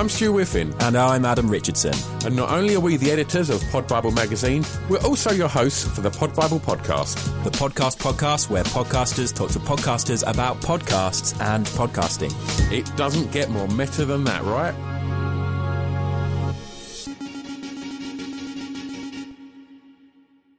I'm Stu Whiffin, And I'm Adam Richardson. and not only are we the editors of Pod Bible magazine, we're also your hosts for the Pod Bible podcast. The podcast podcast where podcasters talk to podcasters about podcasts and podcasting. It doesn't get more meta than that, right?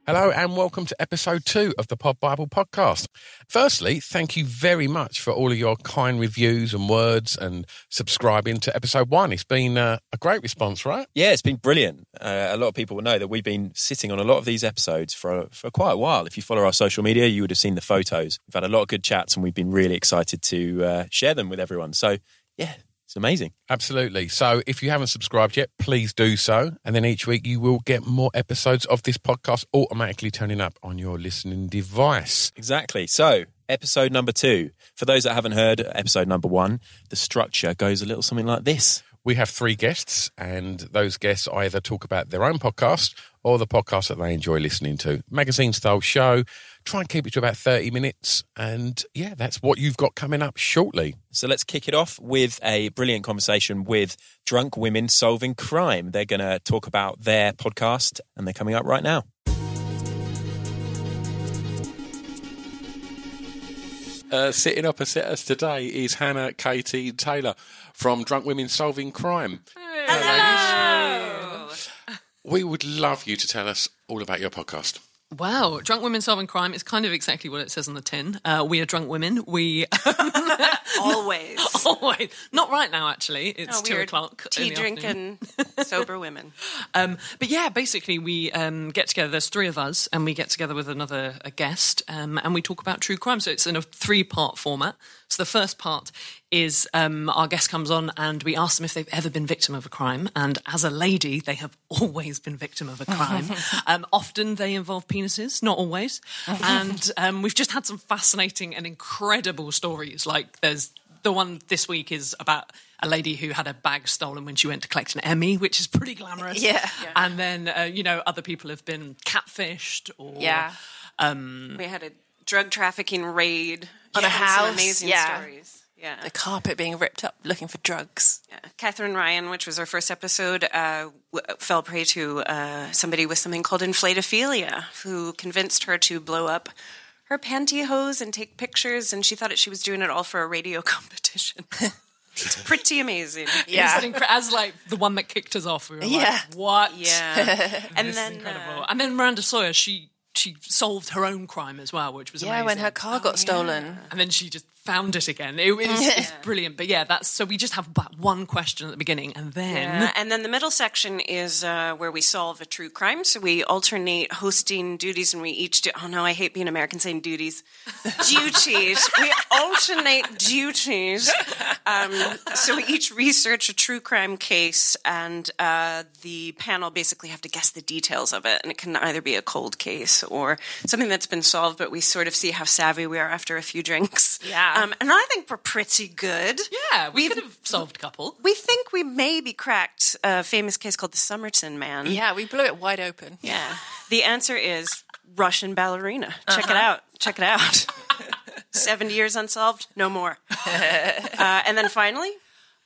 Hello and welcome to episode two of the Pod Bible podcast. Firstly, thank you very much for all of your kind reviews and words and subscribing to episode one. It's been uh, a great response, right? Yeah, it's been brilliant. Uh, a lot of people will know that we've been sitting on a lot of these episodes for for quite a while. If you follow our social media, you would have seen the photos. We've had a lot of good chats, and we've been really excited to uh, share them with everyone. So, yeah, it's amazing. Absolutely. So if you haven't subscribed yet, please do so. And then each week you will get more episodes of this podcast automatically turning up on your listening device. Exactly. So, episode number two. For those that haven't heard episode number one, the structure goes a little something like this. We have three guests, and those guests either talk about their own podcast or the podcast that they enjoy listening to. Magazine style show. Try and keep it to about 30 minutes. And yeah, that's what you've got coming up shortly. So let's kick it off with a brilliant conversation with drunk women solving crime. They're going to talk about their podcast, and they're coming up right now. Uh, sitting opposite us today is Hannah Katie Taylor from Drunk Women Solving Crime. Hello. We would love you to tell us all about your podcast. Wow, drunk women solving crime is kind of exactly what it says on the tin. Uh, we are drunk women. We Always. always not right now. Actually, it's No, two o'clock. Tea drinking sober women. Um, but yeah, basically we um, get together. There's three of us, and we get together with another a guest, um, and we talk about true crime. So it's in a three part format. So the first part is um, our guest comes on, and we ask them if they've ever been victim of a crime. And as a lady, they have always been victim of a crime. um, often they involve penises, not always. and um, we've just had some fascinating and incredible stories. Like there's the one this week is about a lady who had a bag stolen when she went to collect an Emmy, which is pretty glamorous. Yeah. And then, uh, you know, other people have been catfished or. Yeah. Um, We had a drug trafficking raid On a Yeah, some house, Amazing yeah. stories. Yeah. the carpet being ripped up looking for drugs. Yeah. Katherine Ryan, which was our first episode, uh, w- fell prey to uh, somebody with something called inflatophilia, who convinced her to blow up her pantyhose and take pictures, and she thought that she was doing it all for a radio competition. it's pretty amazing. Yeah. It's incre- as like the one that kicked us off. We were Yeah. like, what? Yeah. and This is then incredible. uh, and then Miranda Sawyer, she she solved her own crime as well, which was Yeah, amazing. when her car got stolen. and then she just found it again. It was it's brilliant. But yeah, that's so we just have that one question at the beginning, and then Yeah, and then the middle section is uh, where we solve a true crime. So we alternate hosting duties, and we each do. Oh no, I hate being American saying duties. duties. We alternate duties. Um, so we each research a true crime case, and uh, the panel basically have to guess the details of it. And it can either be a cold case or something that's been solved, but we sort of see how savvy we are after a few drinks. Yeah. Um, and I think we're pretty good. yeah, we We've- could have solved a couple. We think we maybe cracked a famous case called the Somerton Man. Yeah, we blew it wide open. Yeah. The answer is Russian ballerina. Check Uh-huh. it out. Check it out. 70 years unsolved, no more. uh, and then finally,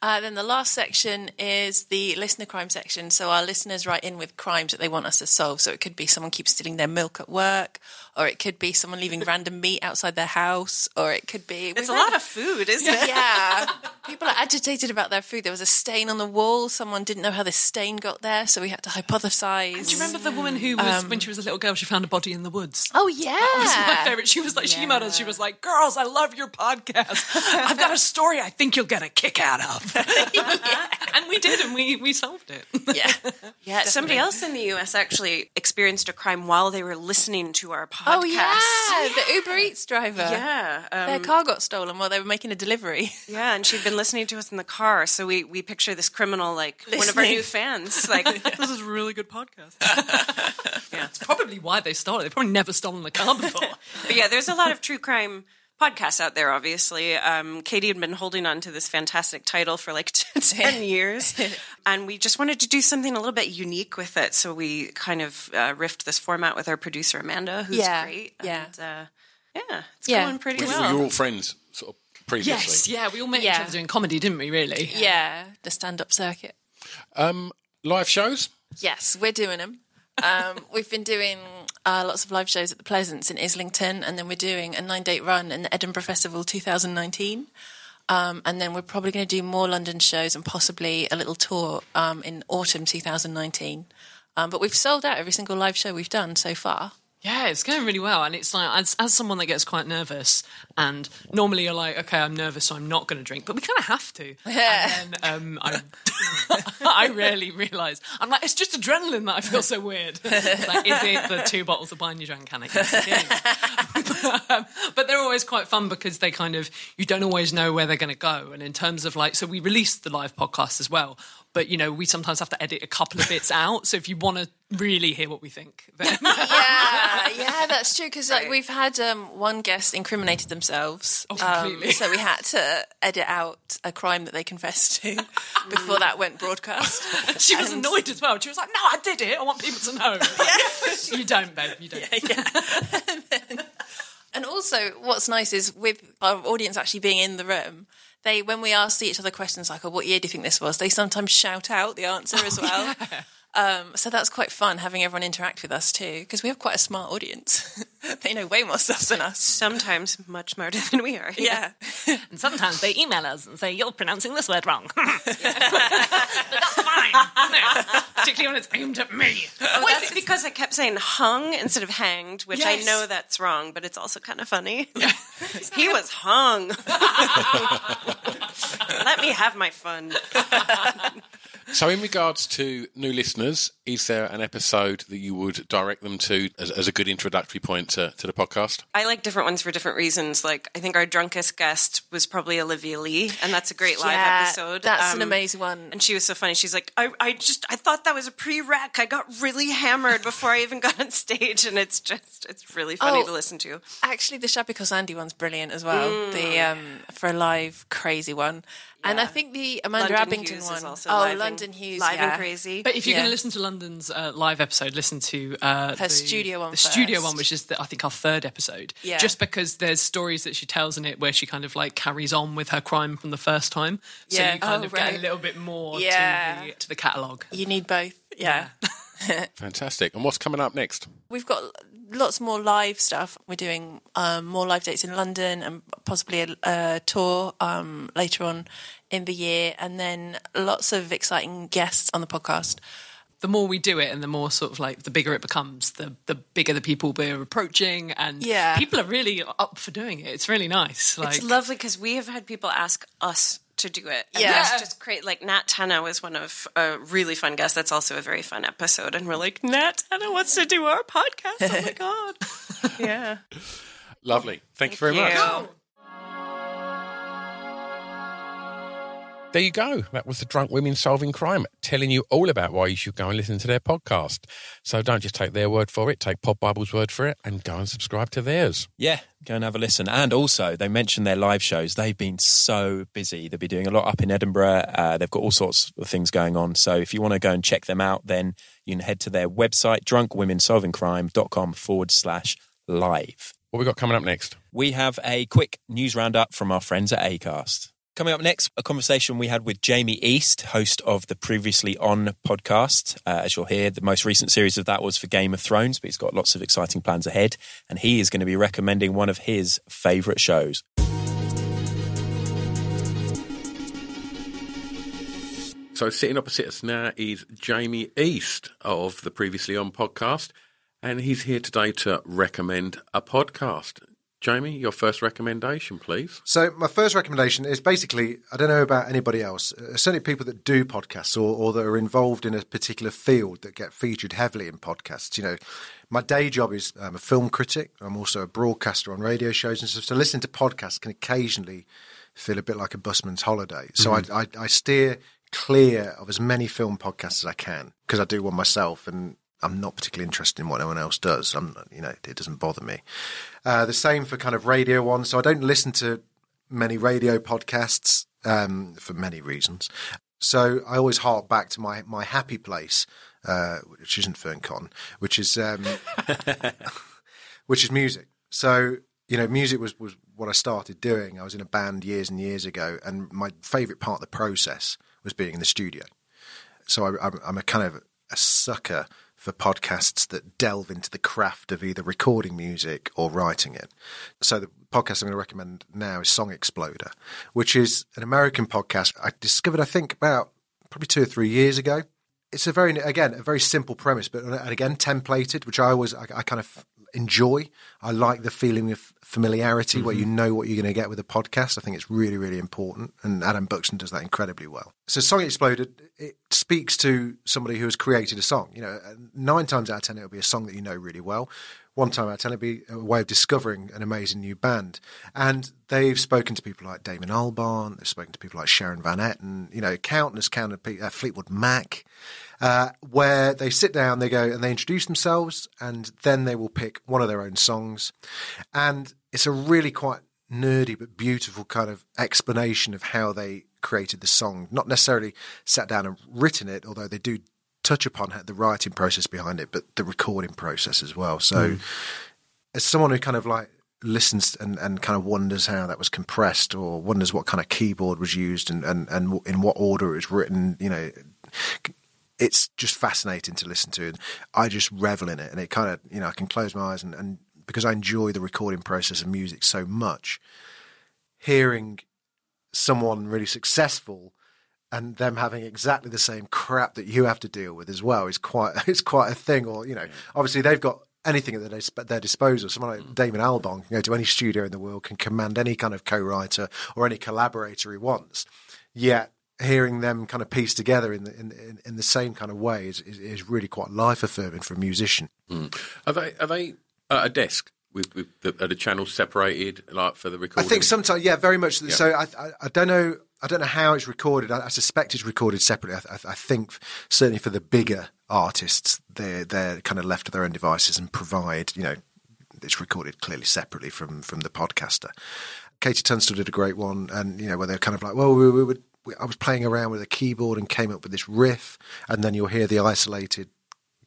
Uh, then the last section is the listener crime section. So our listeners write in with crimes that they want us to solve. So it could be someone keeps stealing their milk at work, or it could be someone leaving random meat outside their house, or it could be it's a lot of food, isn't it? yeah. People are agitated about their food. There was a stain on the wall. Someone didn't know how this stain got there, so we had to hypothesize. Do you remember the woman who was when she was a little girl? She found a body in the woods. Oh yeah. That was my favorite. She was like, she emailed us. She was like, "Girls, I love your podcast. I've got a story I think you'll get a kick out of." And we did, and we we solved it. Yeah. Yeah, somebody else in the U.S. actually experienced a crime while they were listening to our podcast. Oh yeah. The Uber Eats driver. Yeah, um, Their car got stolen while they were making a delivery. yeah, and she'd been listening to us in the car, so we, we picture this criminal like one of our new fans. Like, this is a really good podcast. yeah, it's probably why they stole it. They've probably never stolen the car before. But yeah, there's a lot of true crime podcasts out there, obviously. Um, Katie had been holding on to this fantastic title for like 10 years. And we just wanted to do something a little bit unique with it. So we kind of uh, riffed this format with our producer, Amanda, who's Yeah, great. yeah. And, uh, yeah, it's Yeah. going pretty well. You're all friends, sort of previously. Yes, yeah, we all met each other doing comedy, didn't we? Really? Yeah, the stand-up circuit. Um, live shows. Yes, we're doing them. Um, we've been doing uh, lots of live shows at the Pleasance in Islington, and then we're doing a nine-date run in the Edinburgh Festival 2019. Um, and then we're probably going to do more London shows and possibly a little tour um, in autumn 2019. Um, but we've sold out every single live show we've done so far. Yeah, it's going really well, and it's like as as someone that gets quite nervous, and normally you're like, okay, I'm nervous, so I'm not going to drink, but we kind of have to. And then um, I, I rarely realise I'm like, it's just adrenaline that I feel so weird. It's like, is it the two bottles of wine you drank, Hannah? Yes, it is. but, um, but they're always quite fun because they kind of you don't always know where they're going to go, and in terms of like, so we released the live podcast as well. But you know, we sometimes have to edit a couple of bits out. So if you want to really hear what we think, then yeah, yeah, that's true. Because like we've had um, one guest incriminated themselves, Oh, um, so we had to edit out a crime that they confessed to before that went broadcast. She was And- annoyed as well. She was like, "No, I did it. I want people to know." you don't, babe. You don't. And also, what's nice is with our audience actually being in the room, they when we ask each other questions like, "Oh, what year do you think this was?" They sometimes shout out the answer as well. Um, so that's quite fun having everyone interact with us too, because we have quite a smart audience. they know way more stuff than us. Sometimes much smarter than we are. Yeah. And sometimes they email us and say, "You're pronouncing this word wrong." but that's fine, particularly when it's aimed at me. Oh, that's because I kept saying hung instead of hanged, which I know that's wrong, but it's also kind of funny. he was hung. Let me have my fun. So, in regards to new listeners, is there an episode that you would direct them to as, as a good introductory point to, to the podcast? I like different ones for different reasons. Like, I think our drunkest guest was probably Olivia Lee, and that's a great live Yeah, episode. That's an Um, amazing one. And she was so funny. She's like, I, I just, I thought that was a pre-rec. I got really hammered before I even got on stage, and it's just, it's really funny Oh. to listen to. Actually, the Shappi Khorsandi one's brilliant as well. The um, for a live crazy one, and I think the Amanda London Abington Hughes one. is also oh, London Hughes, live yeah. and crazy. But if you're Yeah. going to listen to London's uh, live episode, listen to uh, Her studio one the studio one, which is the, I think our third episode. Yeah. Just because there's stories that she tells in it where she kind of like carries on with her crime from the first time, so Yeah. you kind Oh, of get a little bit more Yeah. to the to the catalogue. You need both. Yeah. Fantastic. And what's coming up next? We've got lots more live stuff. We're doing um, more live dates in London and possibly a, a tour um, later on in the year, and then lots of exciting guests on the podcast. The more we do it and the more sort of like the bigger it becomes, the the bigger the people we're approaching and Yeah. people are really up for doing it. It's really nice. Like It's lovely because we have had people ask us to do it. And Yeah. just great. Like Nat Tana was one of a really fun guest. That's also a very fun episode. And we're like, Nat Tana wants to do our podcast. Oh my God. yeah. Lovely. Thank, you very much. There you go. That was the Drunk Women Solving Crime, telling you all about why you should go and listen to their podcast. So don't just take their word for it, take Pod Bible's word for it, and go and subscribe to theirs. Yeah, go and have a listen. And also, they mentioned their live shows. They've been so busy. They'll be doing a lot up in Edinburgh. Uh, they've got all sorts of things going on. So if you want to go and check them out, then you can head to their website, drunkwomensolvingcrime.com forward slash live. What we got coming up next? We have a quick news roundup from our friends at ACAST. Coming up next, a conversation we had with Jamie East, host of the Previously On podcast. Uh, as you'll hear, the most recent series of that was for Game of Thrones, but he's got lots of exciting plans ahead. And he is going to be recommending one of his favourite shows. So sitting opposite us now is Jamie East of the Previously On podcast, and he's here today to recommend a podcast. Jamie, your first recommendation, please. So my first recommendation is basically I don't know about anybody else, uh, certainly people that do podcasts or, or that are involved in a particular field that get featured heavily in podcasts. You know, my day job is I'm a film critic. I'm also a broadcaster on radio shows and stuff. So listening to podcasts can occasionally feel a bit like a busman's holiday. So I, I, I steer clear of as many film podcasts as I can because I do one myself and I'm not particularly interested in what anyone else does. I'm, you know, it doesn't bother me. Uh, the same for kind of radio ones. So I don't listen to many radio podcasts um, for many reasons. So I always hark back to my my happy place, uh, which isn't FernCon, which is um, which is music. So you know, music was, was what I started doing. I was in a band years and years ago, and my favourite part of the process was being in the studio. So I, I'm, I'm a kind of a sucker for podcasts that delve into the craft of either recording music or writing it. So the podcast I'm going to recommend now is Song Exploder, which is an American podcast I discovered, I think, about probably two or three years ago. It's a very, again, a very simple premise, but and again, templated, which I always, I, I kind of enjoy. I like the feeling of familiarity where you know what you're going to get with a podcast. I think it's really, really important. And Adam Buxton does that incredibly well. So Song Exploder, it speaks to somebody who has created a song. You know, nine times out of ten, it'll be a song that you know really well. One time out of ten, it'll be a way of discovering an amazing new band. And they've spoken to people like Damon Albarn, they've spoken to people like Sharon Van Etten, you know, countless, countless people, uh, Fleetwood Mac uh, where they sit down, they go and they introduce themselves, and then they will pick one of their own songs. And it's a really quite nerdy but beautiful kind of explanation of how they created the song. Not necessarily sat down and written it, although they do touch upon the writing process behind it, but the recording process as well. So, mm. as someone who kind of like listens and, and kind of wonders how that was compressed or wonders what kind of keyboard was used and, and, and in what order it was written, you know, it's just fascinating to listen to. And I just revel in it. And it kind of, you know, I can close my eyes and, and because I enjoy the recording process of music so much, hearing someone really successful and them having exactly the same crap that you have to deal with as well is quite it's quite a thing. Or you know, obviously they've got anything at their, their disposal. Someone like mm. Damon Albarn can go to any studio in the world, can command any kind of co-writer or any collaborator he wants. Yet hearing them kind of piece together in the in, in, the same kind of way is, is, is really quite life affirming for a musician. Mm. Are they are they at a desk? With, with the, are the channels separated, like for the recording? I think sometimes, yeah, very much. Yeah. So I, I, I, don't know. I don't know how it's recorded. I, I suspect it's recorded separately. I, I, think certainly for the bigger artists, they're they're kind of left to their own devices and provide. You know, it's recorded clearly separately from from the podcaster. KT Tunstall did a great one, and you know where they're kind of like, well, we, we would I was playing around with a keyboard and came up with this riff, and then you'll hear the isolated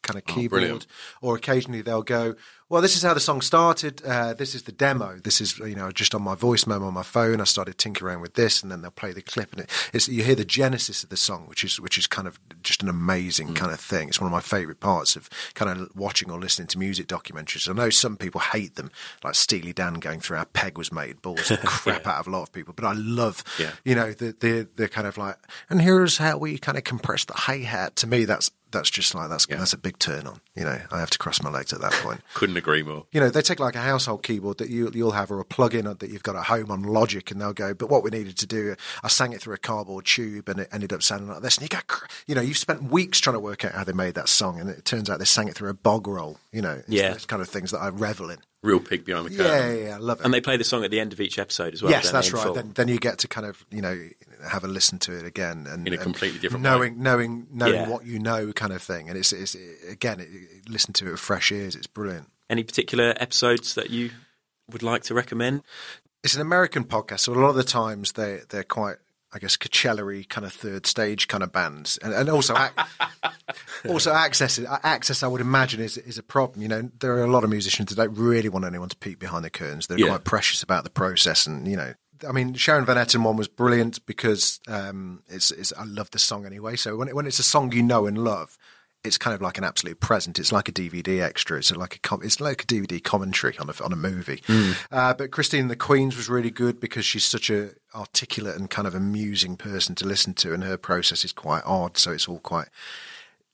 kind of oh, keyboard. Oh, or occasionally they'll go, well, this is how the song started. Uh, this is the demo. This is, you know, just on my voice memo on my phone. I started tinkering around with this, and then they'll play the clip, and it, you hear the genesis of the song, which is which is kind of just an amazing mm. kind of thing. It's one of my favourite parts of kind of watching or listening to music documentaries. I know some people hate them, like Steely Dan going through how Peg was made, balls the crap yeah. out of a lot of people. But I love, yeah. you know, the the the kind of like, and here's how we kind of compress the hi hat. To me, that's that's just like that's yeah. that's a big turn on. You know, I have to cross my legs at that point. Couldn't agree more. You know, they take like a household keyboard that you you'll have or a plug-in that you've got at home on Logic, and they'll go. But what we needed to do, I sang it through a cardboard tube, and it ended up sounding like this. And you go, you know, you've spent weeks trying to work out how they made that song, and it turns out they sang it through a bog roll. You know, yeah, those kind of things that I revel in. Real pig behind the curtain. Yeah, yeah, yeah, I love it. And they play the song at the end of each episode as well. Yes, that's right. Then, then, you get to kind of you know have a listen to it again and in a completely different knowing way. knowing knowing yeah. what you know kind of thing. And it's, it's again, it, listen to it with fresh ears. It's brilliant. Any particular episodes that you would like to recommend? It's an American podcast, so a lot of the times they they're quite I guess Coachella kind of third stage kind of bands, and, and also also access access I would imagine is is a problem. You know, there are a lot of musicians that don't really want anyone to peek behind the curtains. They're yeah. quite precious about the process, and you know, I mean, Sharon Van Etten one was brilliant because um, it's, it's I love the song anyway. So when it, when it's a song you know and love, it's kind of like an absolute present. It's like a DVD extra. It's like a it's like a DVD commentary on a on a movie. Mm. Uh, but Christine the Queens was really good because she's such a articulate and kind of amusing person to listen to, and her process is quite odd. So it's all quite,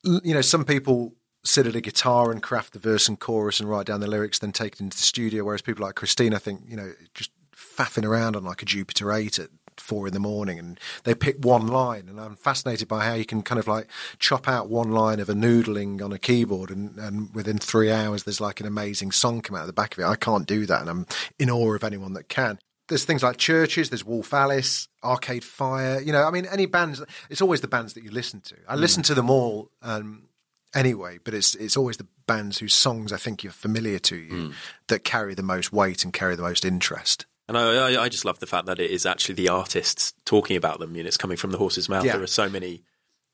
you know, some people sit at a guitar and craft the verse and chorus and write down the lyrics, then take it into the studio. Whereas people like Christine, I think, you know, just faffing around on like a Jupiter Eight at four in the morning and they pick one line and I'm fascinated by how you can kind of like chop out one line of a noodling on a keyboard and, and within three hours there's like an amazing song come out of the back of it. I can't do that and I'm in awe of anyone that can. There's things like Chvrches, there's Wolf Alice, Arcade Fire, you know, I mean any bands it's always the bands that you listen to. I mm. listen to them all um, anyway, but it's it's always the bands whose songs I think you're familiar to you mm. that carry the most weight and carry the most interest. And I, I, just love the fact that it is actually the artists talking about them. You know, it's coming from the horse's mouth. Yeah. There are so many.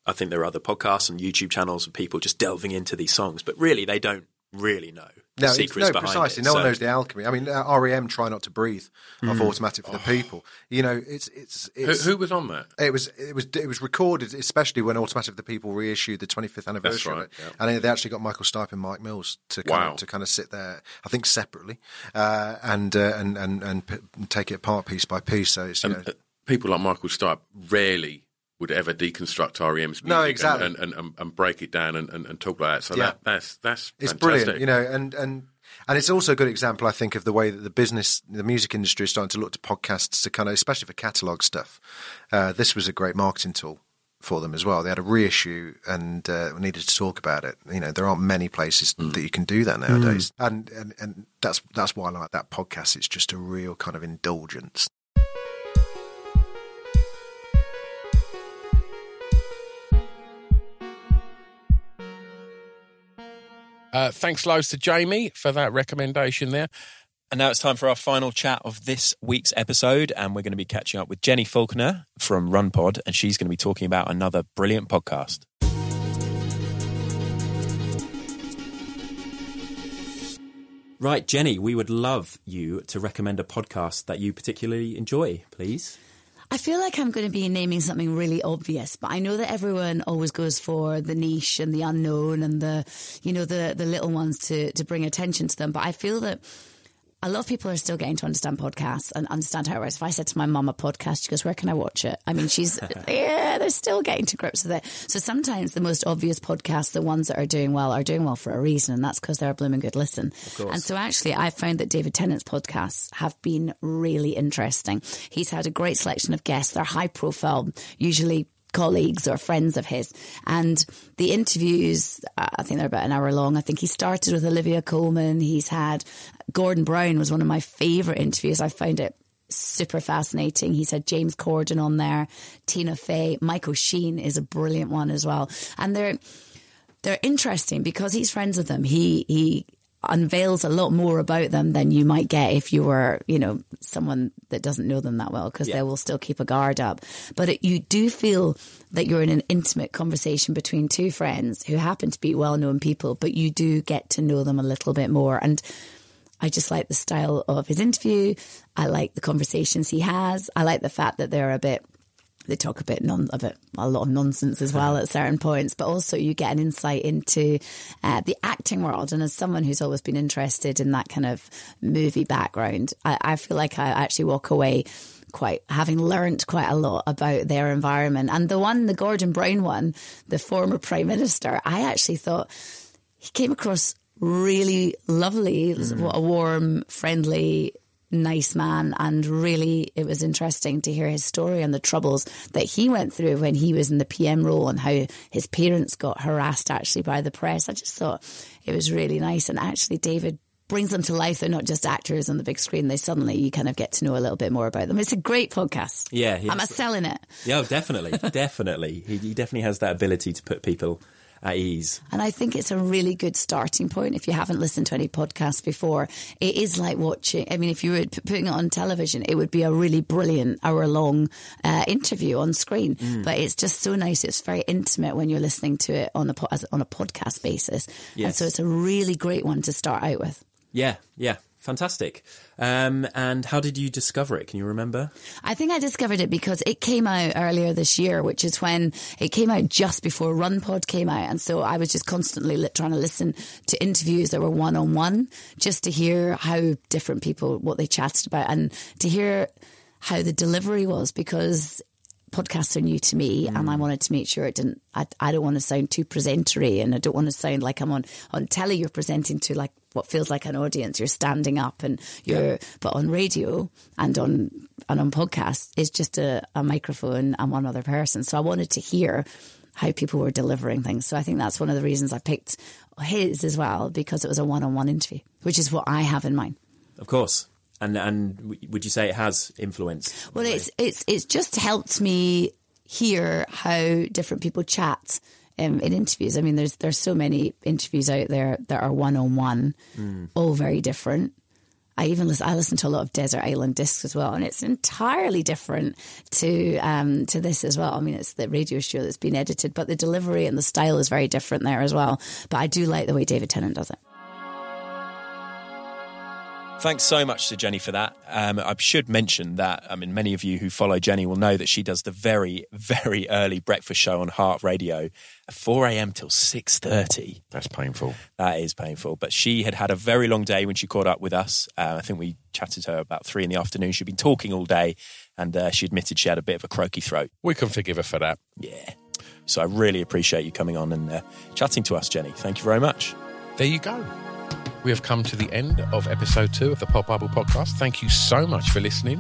I think there are other podcasts and YouTube channels of people just delving into these songs, but really they don't really know. No, secrets no, behind precisely. it. No one knows the alchemy. I mean, uh, REM try not to breathe off automatic for the people. You know, it's it's, Who, it's who was on that? It was it was it was recorded, especially when Automatic for the People reissued the 25th anniversary right, of yeah. and they actually got Michael Stipe and Mike Mills to kind Wow. of, to kind of sit there, I think separately, uh, and, uh, and and and p- take it apart piece by piece. So it's you know, And, uh, people like Michael Stipe rarely would ever deconstruct REM's music No, and- exactly. and, and, and, and break it down and, and, and talk like that. So Yeah. that, that's that's it's fantastic. brilliant, you know, and and and it's also a good example, I think, of the way that the business, the music industry, is starting to look to podcasts to kind of, especially for catalog stuff. Uh, this was a great marketing tool for them as well. They had a reissue and uh, needed to talk about it. You know, there aren't many places Mm. that you can do that nowadays, and, and and that's that's why I like that podcast. It's just a real kind of indulgence. Uh, thanks loads to Jamie for that recommendation there. And now it's time for our final chat of this week's episode. And we're going to be catching up with Jenny Falconer from RunPod. And she's going to be talking about another brilliant podcast. Right, Jenny, we would love you to recommend a podcast that you particularly enjoy, please. I feel like I'm going to be naming something really obvious, but I know that everyone always goes for the niche and the unknown and the, you know, the the little ones to to bring attention to them. But I feel that a lot of people are still getting to understand podcasts and understand how it works. If I said to my mum a podcast, she goes, "Where can I watch it?" I mean, she's yeah, they're still getting to grips with it. So sometimes the most obvious podcasts, the ones that are doing well, are doing well for a reason, and that's because they're a blooming good listen. And so actually, I found that David Tennant's podcasts have been really interesting. He's had a great selection of guests. They're high profile, usually colleagues or friends of his. And the interviews, I think they're about an hour long. I think he started with Olivia Colman. He's had Gordon Brown was one of my favourite interviews. I found it super fascinating. He's had James Corden on there, Tina Fey, Michael Sheen is a brilliant one as well. And they're they're interesting because he's friends with them. He he unveils a lot more about them than you might get if you were, you know, someone that doesn't know them that well because they will still keep a guard up. But it, you do feel that you're in an intimate conversation between two friends who happen to be well-known people, but you do get to know them a little bit more and I just like the style of his interview. I like the conversations he has. I like the fact that they're a bit they talk a bit non a bit a lot of nonsense as well at certain points, but also you get an insight into uh, the acting world. And as someone who's always been interested in that kind of movie background, I, I feel like I actually walk away quite having learnt quite a lot about their environment. And the one, the Gordon Brown one, the former prime minister, I actually thought he came across really lovely. What a warm, friendly, nice man. And really, it was interesting to hear his story and the troubles that he went through when he was in the PM role and how his parents got harassed actually by the press. I just thought it was really nice. And actually, David brings them to life. They're not just actors on the big screen. They suddenly, you kind of get to know a little bit more about them. It's a great podcast. Yeah, I'm yes. selling it. Yeah, oh, definitely, definitely. He, he definitely has that ability to put people at ease. And I think it's a really good starting point if you haven't listened to any podcasts before. It is like watching, I mean, if you were putting it on television, it would be a really brilliant hour long uh, interview on screen. Mm. But it's just so nice. It's very intimate when you're listening to it on a, po- as, on a podcast basis. And so it's a really great one to start out with. Yeah, yeah, fantastic. Um, and how did you discover it? Can you remember? I think I discovered it because it came out earlier this year, which is when it came out just before RunPod came out. And so I was just constantly trying to listen to interviews that were one on one just to hear how different people, what they chatted about and to hear how the delivery was because podcasts are new to me and I wanted to make sure it didn't I, I don't want to sound too presentery and I don't want to sound like I'm on on telly you're presenting to like what feels like an audience. You're standing up and you're but on radio and on and on podcasts it's just a, a microphone and one other person. So I wanted to hear how people were delivering things. So I think that's one of the reasons I picked his as well because it was a one-on-one interview which is what I have in mind. Of course. And and would you say it has influenced? Well, it's it's it's just helped me hear how different people chat um, in interviews. I mean, there's there's so many interviews out there that are one on one, all very different. I even listen, I listen to a lot of Desert Island Discs as well, and it's entirely different to um, to this as well. I mean, it's the radio show that's been edited, but the delivery and the style is very different there as well. But I do like the way David Tennant does it. Thanks so much to Jenny for that. Um, I should mention that I mean many of you who follow Jenny will know that she does the very very early breakfast show on Heart Radio, at four a.m. till six thirty. That's painful. That is painful. But she had had a very long day when she caught up with us. Uh, I think we chatted to her about three in the afternoon. She'd been talking all day, and uh, she admitted she had a bit of a croaky throat. We can forgive her for that. Yeah. So I really appreciate you coming on and uh, chatting to us, Jenny. Thank you very much. There you go. We have come to the end of episode two of the Pod Bible podcast. Thank you so much for listening.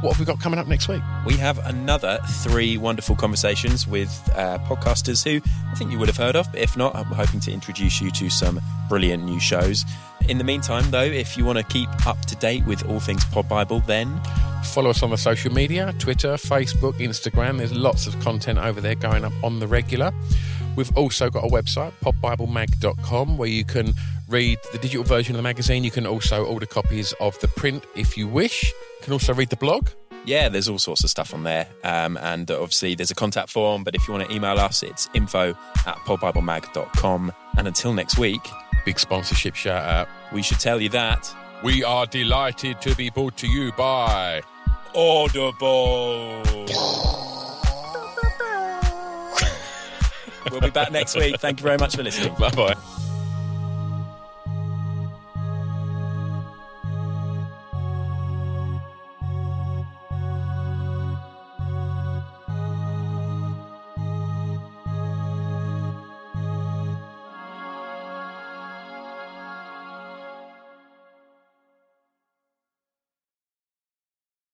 What have we got coming up next week? We have another three wonderful conversations with uh, podcasters who I think you would have heard of. But if not, I'm hoping to introduce you to some brilliant new shows. In the meantime, though, if you want to keep up to date with all things Pod Bible, then Follow us on the social media Twitter, Facebook, Instagram. There's lots of content over there going up on the regular. We've also got a website, podbiblemag.com, where you can read the digital version of the magazine. You can also order copies of the print if you wish. You can also read the blog. yeah, there's all sorts of stuff on there. Um, and obviously, there's a contact form, but if you want to email us, it's info at podbiblemag.com. And until next week, Big sponsorship shout out. we should tell you that We are delighted to be brought to you by. Audible. we'll be back next week. Thank you very much for listening. Bye bye.